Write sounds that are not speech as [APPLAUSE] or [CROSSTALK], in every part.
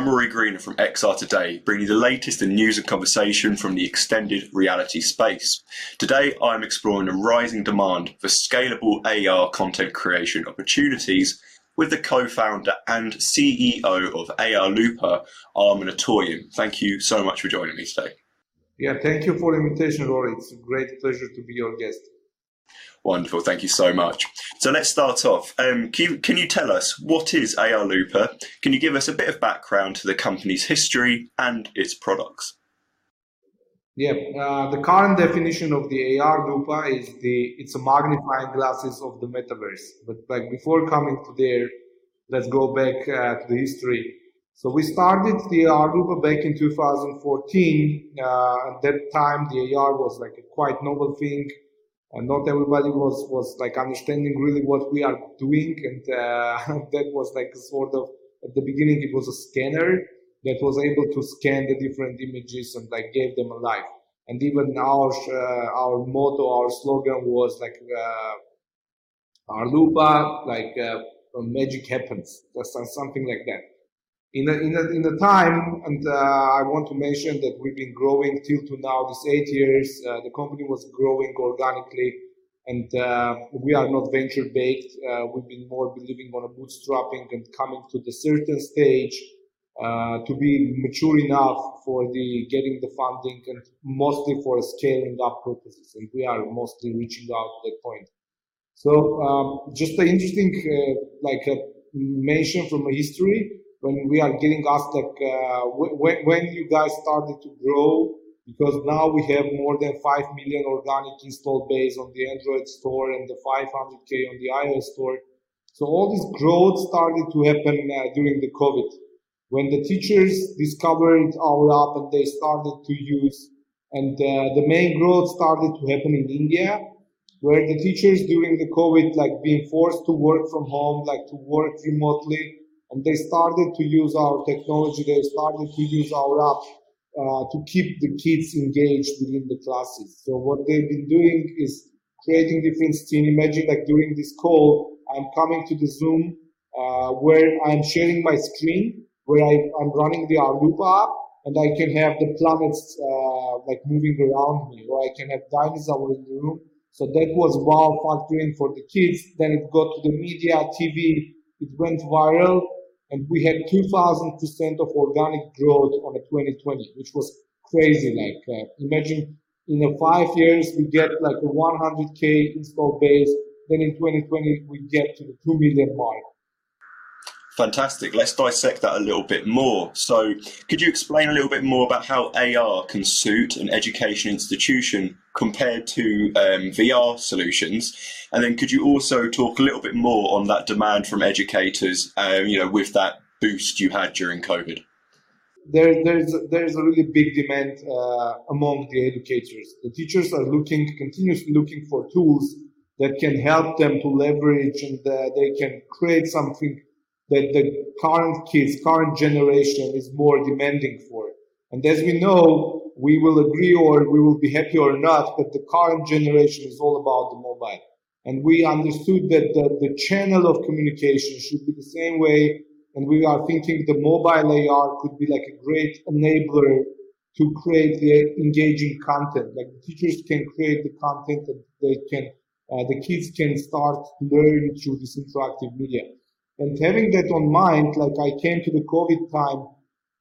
I'm Rory Greener from XR Today, bringing you the latest in news and conversation from the extended reality space. Today, I'm exploring the rising demand for scalable AR content creation opportunities with the co-founder and CEO of AR Looper, Arman Atoyan. Thank you so much for joining me today. Yeah, thank you for the invitation, Rory. It's a great pleasure to be your guest. Wonderful, thank you so much. So let's start off. Um, can, you, can you tell us what is ARLOOPA? Can you give us a bit of background to the company's history and its products? Yeah, uh, the current definition of the ARLOOPA is the it's a magnifying glasses of the metaverse. But like before coming to there, let's go back uh, to the history. So we started the ARLOOPA back in 2014. Uh, at that time, the AR was like a quite novel thing and not everybody was was like understanding really what we are doing. And uh, [LAUGHS] that was like sort of at the beginning it was a scanner that was able to scan the different images and like gave them a life. And even our uh, our motto our slogan was like uh, ARLOOPA like uh, magic happens. Something like that in a, in a, in a time, and uh, I want to mention that we've been growing till to now, these eight years, uh, the company was growing organically, and uh, we are not venture based. Uh, we've been more believing on a bootstrapping and coming to the certain stage uh, to be mature enough for the getting the funding and mostly for scaling up purposes. And we are mostly reaching out to that point. So um, just an interesting, uh, like a mention from a history when we are getting asked like uh, when, when you guys started to grow because now we have more than 5 million organic install base on the android store and the 500k on the ios store. So all this growth started to happen uh, during the covid. When the teachers discovered our app and they started to use and uh, the main growth started to happen in india where the teachers during the covid like being forced to work from home like to work remotely and they started to use our technology. They started to use our app uh, to keep the kids engaged within the classes. So what they've been doing is creating different scene. Imagine like during this call, I'm coming to the Zoom uh, where I'm sharing my screen, where I, am running the ARLOOPA app, and I can have the planets uh, like moving around me, or I can have dinosaurs in the room. So that was wow factoring for the kids. Then it got to the media, TV. It went viral and we had 2000% of organic growth on a 2020, which was crazy. Like, uh, imagine in a five years, we get like a 100K install base. Then in 2020, we get to the 2 million mark. Fantastic. Let's dissect that a little bit more. So, could you explain a little bit more about how AR can suit an education institution compared to um, VR solutions? And then, could you also talk a little bit more on that demand from educators? Um, you know, with that boost you had during COVID. There, there's there's a really big demand uh, among the educators. The teachers are looking continuously looking for tools that can help them to leverage and uh, they can create something that the current kids, current generation is more demanding for. And as we know, we will agree or we will be happy or not, but the current generation is all about the mobile. And we understood that the, the channel of communication should be the same way. And we are thinking the mobile AR could be like a great enabler to create the engaging content. Like teachers can create the content and they can, uh, the kids can start learning through this interactive media. And having that on mind, like I came to the COVID time,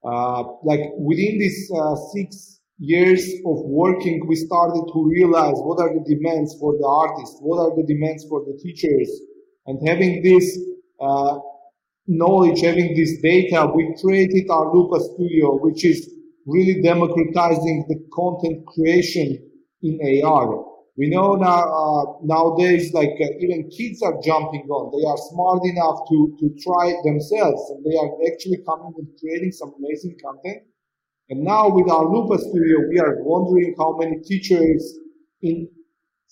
uh, like within these uh, six years of working, we started to realize what are the demands for the artists, what are the demands for the teachers, and having this uh, knowledge, having this data, we created ARLOOPA Studio, which is really democratizing the content creation in AR. We know now uh, nowadays, like uh, even kids are jumping on. They are smart enough to to try themselves, and they are actually coming and creating some amazing content. And now with ARLOOPA Studio, we are wondering how many teachers in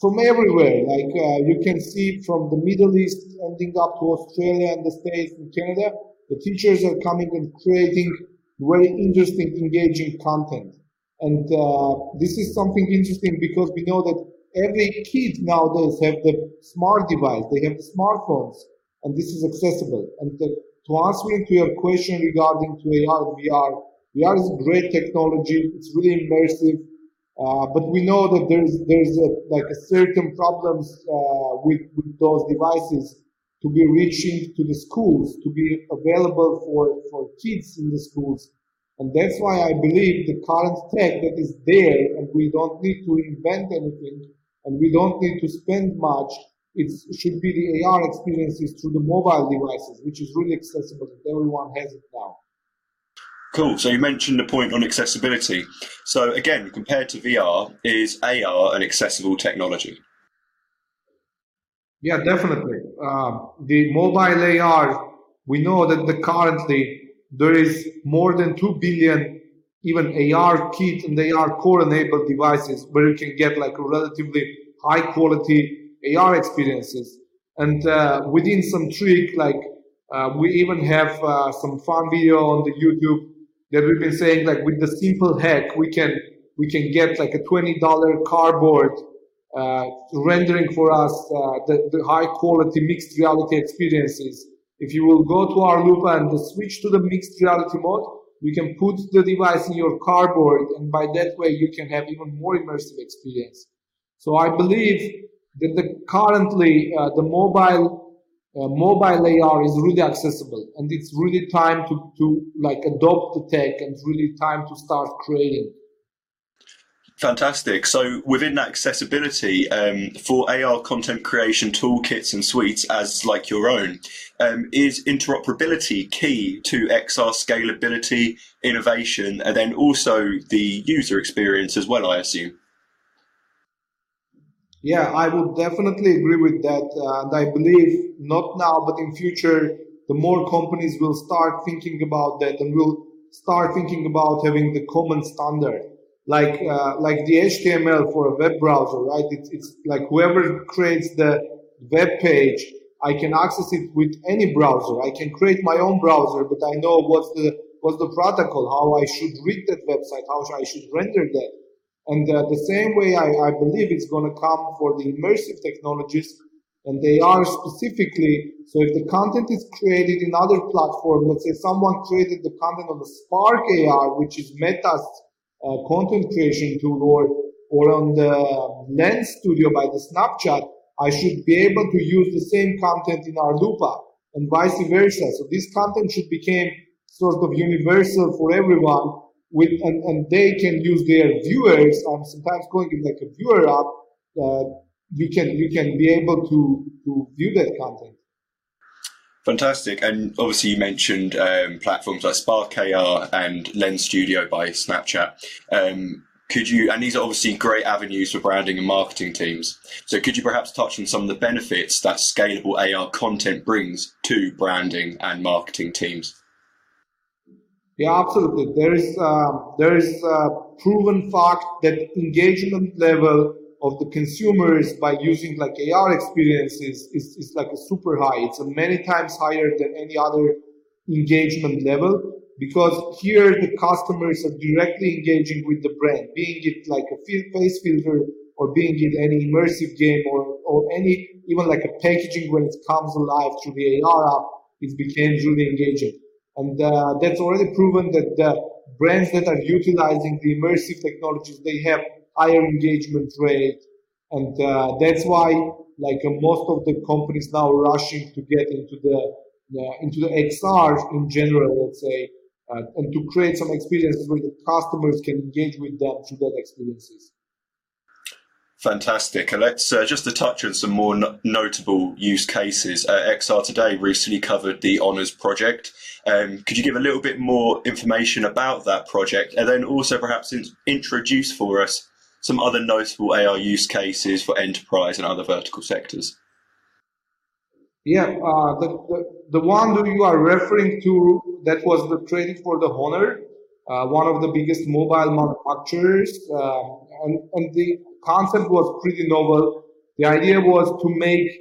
from everywhere. Like uh, you can see from the Middle East ending up to Australia and the States and Canada, the teachers are coming and creating very interesting, engaging content. And uh, this is something interesting because we know that every kid nowadays have the smart device, they have the smartphones, and this is accessible. And the to answer to your question regarding to AR VR, VR is great technology. It's really immersive, uh, but we know that there's there's a, like a certain problems uh, with with those devices to be reaching to the schools, to be available for for kids in the schools, and that's why I believe the current tech that is there, and we don't need to invent anything, and we don't need to spend much. It should be the AR experiences through the mobile devices, which is really accessible, and everyone has it now. Cool. So you mentioned the point on accessibility. So again, compared to VR, is AR an accessible technology? Yeah, definitely. Uh, the mobile AR, we know that the currently there is more than 2 billion even ARKit and ARCore enabled devices where you can get like relatively high quality AR experiences. And uh, within some trick, like uh, we even have uh, some fun video on the YouTube that we've been saying like with the simple hack we can we can get like a twenty dollar cardboard uh, rendering for us uh, the, the high quality mixed reality experiences. If you will go to ARLOOPA and switch to the mixed reality mode, you can put the device in your cardboard, and by that way you can have even more immersive experience. So I believe that the currently uh, the mobile uh, mobile AR is really accessible and it's really time to, to like adopt the tech and really time to start creating. Fantastic. So within that accessibility um, for AR content creation toolkits and suites as like your own, um, is interoperability key to XR scalability, innovation, and then also the user experience as well, I assume? Yeah, I would definitely agree with that. Uh, and I believe not now, but in future, the more companies will start thinking about that and will start thinking about having the common standard. Like, uh, like the HTML for a web browser, right? It's, it's like whoever creates the web page, I can access it with any browser. I can create my own browser, but I know what's the, what's the protocol, how I should read that website, how I should render that. And uh, the same way I, I believe it's going to come for the immersive technologies, and they are specifically, so if the content is created in other platforms, let's say someone created the content on the Spark AR, which is Meta's uh, content creation tool, or, or on the Lens Studio by the Snapchat, I should be able to use the same content in ARLOOPA and vice versa. So this content should become sort of universal for everyone with and, and they can use their viewers. I'm sometimes calling it like a viewer app. Uh, you can you can be able to to view that content. Fantastic, and obviously you mentioned um, platforms like Spark AR and Lens Studio by Snapchat. Um, could you, and these are obviously great avenues for branding and marketing teams. So could you perhaps touch on some of the benefits that scalable AR content brings to branding and marketing teams? Yeah, absolutely. There is uh, there is a proven fact that engagement level of the consumers by using like AR experiences is, is like a super high. It's a many times higher than any other engagement level because here the customers are directly engaging with the brand, being it like a face filter or being it any immersive game or, or any even like a packaging when it comes alive through the AR app, it becomes really engaging. And uh, that's already proven that the brands that are utilizing the immersive technologies, they have higher engagement rate. And uh, that's why like uh, most of the companies now rushing to get into the into the XR in general, let's say, uh, and to create some experiences where the customers can engage with them through that experiences. Fantastic. Let's uh, just to touch on some more no- notable use cases. Uh, XR Today recently covered the Honors project. Um, could you give a little bit more information about that project and then also perhaps in- introduce for us some other notable AR use cases for enterprise and other vertical sectors? Yeah, uh, the, the, the one that you are referring to that was the created for the Honor, uh, one of the biggest mobile manufacturers, uh, and, and the concept was pretty novel. The idea was to make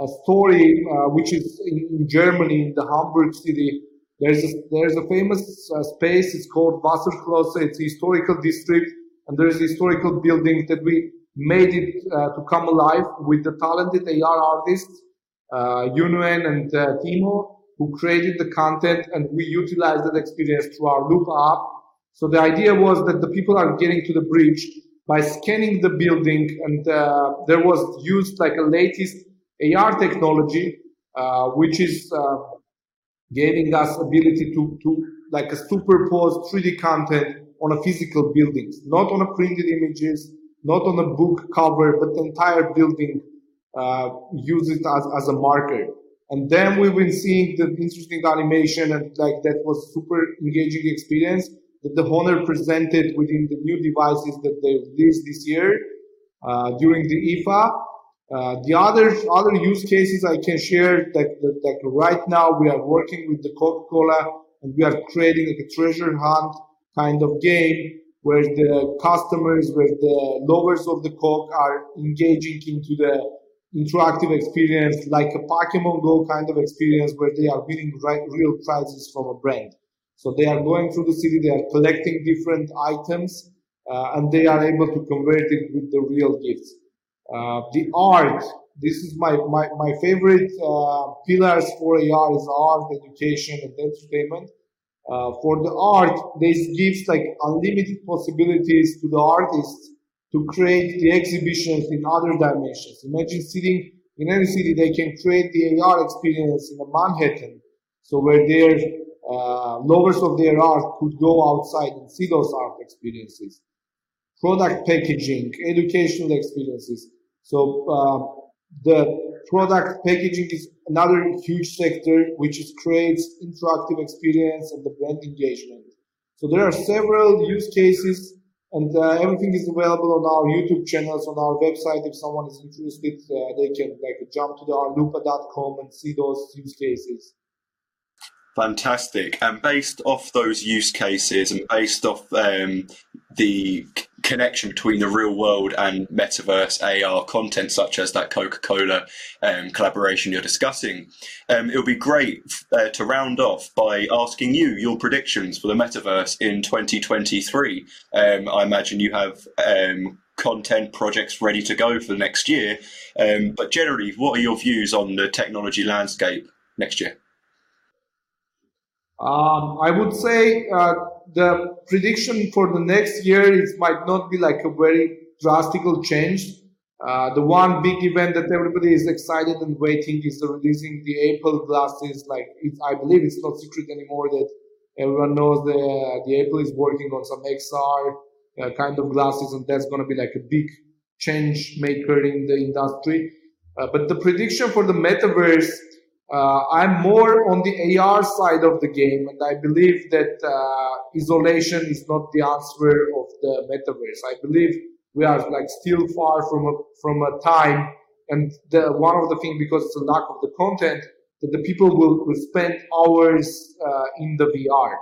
a story uh, which is in, in, Germany, in the Hamburg city. There's a, there's a famous uh, space. It's called Wasserschlosse. It's a historical district, and there's a historical building that we made it uh, to come alive with the talented AR artists, uh, Yunuen and uh, Timo. who created the content and we utilized that experience through ARLOOPA app. So the idea was that the people are getting to the bridge by scanning the building and uh, there was used like a latest AR technology, uh, which is uh, giving us ability to, to like a superposed 3D content on a physical buildings, not on a printed images, not on a book cover, but the entire building uh, use it as, as a marker. And then we've been seeing the interesting animation and like that was super engaging experience that the Honor presented within the new devices that they released this year uh, during the IFA. Uh, the other other use cases I can share that, that, that right now we are working with the Coca-Cola and we are creating like a treasure hunt kind of game where the customers, where the lovers of the Coke are engaging into the interactive experience, like a Pokemon Go kind of experience where they are winning real prizes from a brand. So they are going through the city, they are collecting different items, uh, and they are able to convert it with the real gifts. Uh, the art, this is my, my, my favorite uh, pillars for AR is art, education, and entertainment. Uh, for the art, this gives like unlimited possibilities to the artists to create the exhibitions in other dimensions. Imagine sitting in any city, they can create the AR experience in Manhattan. So where their uh, lovers of their art could go outside and see those art experiences. Product packaging, educational experiences. So uh, the product packaging is another huge sector which is creates interactive experience and the brand engagement. So there are several use cases and uh, everything is available on our YouTube channels, on our website. If someone is interested, uh, they can like jump to the arloopa.com and see those use cases. Fantastic. And based off those use cases and based off um, the connection between the real world and metaverse AR content, such as that Coca Cola um, collaboration you're discussing, um, it would be great uh, to round off by asking you your predictions for the metaverse in 2023. Um, I imagine you have um, content projects ready to go for the next year. Um, but generally, what are your views on the technology landscape next year? Um, I would say uh, the prediction for the next year is might not be like a very drastical change. Uh, the one big event that everybody is excited and waiting is the releasing the Apple glasses. Like I believe it's not secret anymore that everyone knows the the Apple is working on some XR uh, kind of glasses, and that's going to be like a big change maker in the industry. Uh, but the prediction for the metaverse uh, I'm more on the AR side of the game, and I believe that uh, isolation is not the answer of the metaverse. I believe we are like still far from a, from a time, and the, one of the things because it's a lack of the content that the people will, will spend hours uh, in the VR.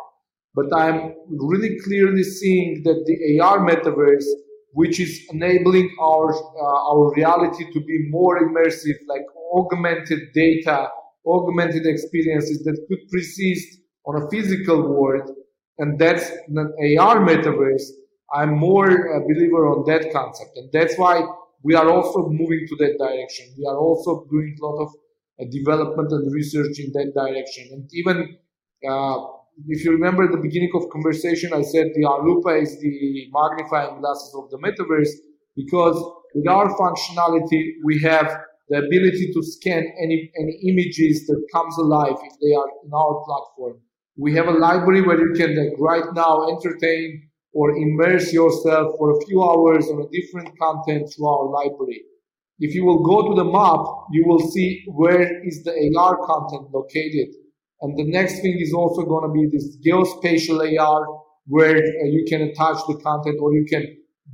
But I'm really clearly seeing that the AR metaverse, which is enabling our uh, our reality to be more immersive, like augmented data augmented experiences that could persist on a physical world, and that's an AR metaverse. I'm more a believer on that concept, and that's why we are also moving to that direction. We are also doing a lot of uh, development and research in that direction, and even uh, if you remember the beginning of conversation, I said the ARLOOPA is the magnifying glasses of the metaverse because with our functionality, we have the ability to scan any, any images that comes alive if they are in our platform. We have a library where you can like right now entertain or immerse yourself for a few hours on a different content through our library. If you will go to the map, you will see where is the AR content located. And the next thing is also going to be this geospatial AR where uh, you can attach the content or you can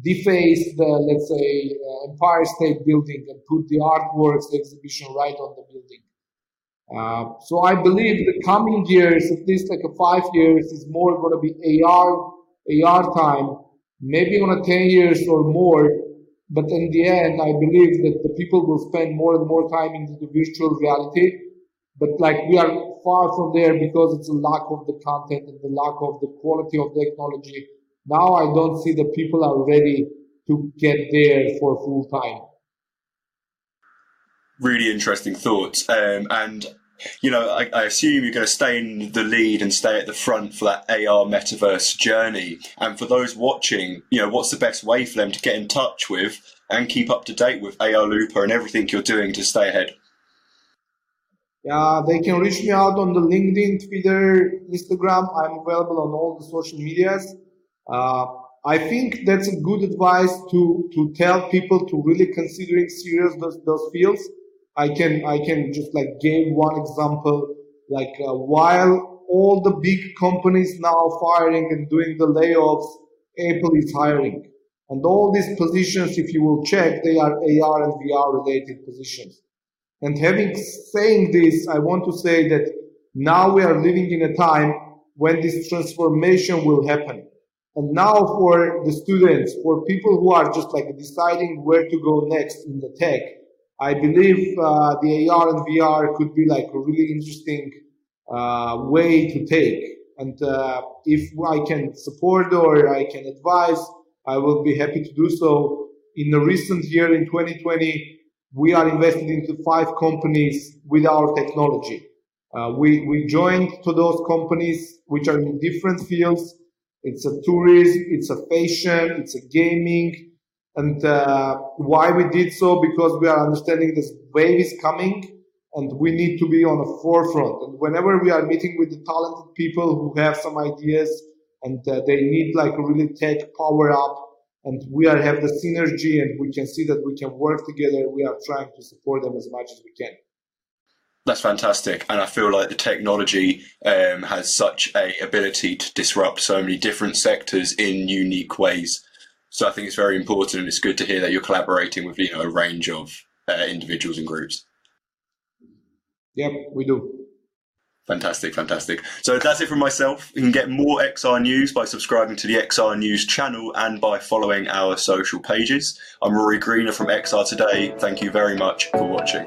deface the, let's say, uh, Empire State Building and put the artworks exhibition right on the building. Uh, so I believe the coming years, at least like a five years, is more going to be AR, AR time, maybe on a 10 years or more. But in the end, I believe that the people will spend more and more time into the virtual reality. But like we are far from there because it's a lack of the content and the lack of the quality of the technology now I don't see the people are ready to get there for full time. Really interesting thoughts. Um, and you know, I, I, assume you're going to stay in the lead and stay at the front for that AR metaverse journey. And for those watching, you know, what's the best way for them to get in touch with and keep up to date with ARLOOPA and everything you're doing to stay ahead? Yeah, they can reach me out on the LinkedIn, Twitter, Instagram. I'm available on all the social medias. Uh, I think that's a good advice to to tell people to really considering serious those, those fields I can I can just like give one example. Like uh, while all the big companies now firing and doing the layoffs, Apple is hiring, and all these positions, if you will check, they are AR and VR related positions. And having saying this, I want to say that now we are living in a time when this transformation will happen. And now for the students, for people who are just like deciding where to go next in the tech, I believe uh, the AR and VR could be like a really interesting uh, way to take. And uh, if I can support or I can advise, I will be happy to do so. In the recent year, in 2020, we are invested into five companies with our technology. Uh, we, we joined to those companies which are in different fields. It's a tourism, it's a fashion, it's a gaming, and uh, why we did so? Because we are understanding this wave is coming and we need to be on the forefront. And whenever we are meeting with the talented people who have some ideas and uh, they need like really tech power up and we are have the synergy and we can see that we can work together, we are trying to support them as much as we can. That's fantastic, and I feel like the technology um, has such a ability to disrupt so many different sectors in unique ways. So I think it's very important, and it's good to hear that you're collaborating with you know a range of uh, individuals and groups. Yep, we do. Fantastic, fantastic. So that's it from myself. You can get more XR news by subscribing to the XR News channel and by following our social pages. I'm Rory Greener from XR Today. Thank you very much for watching.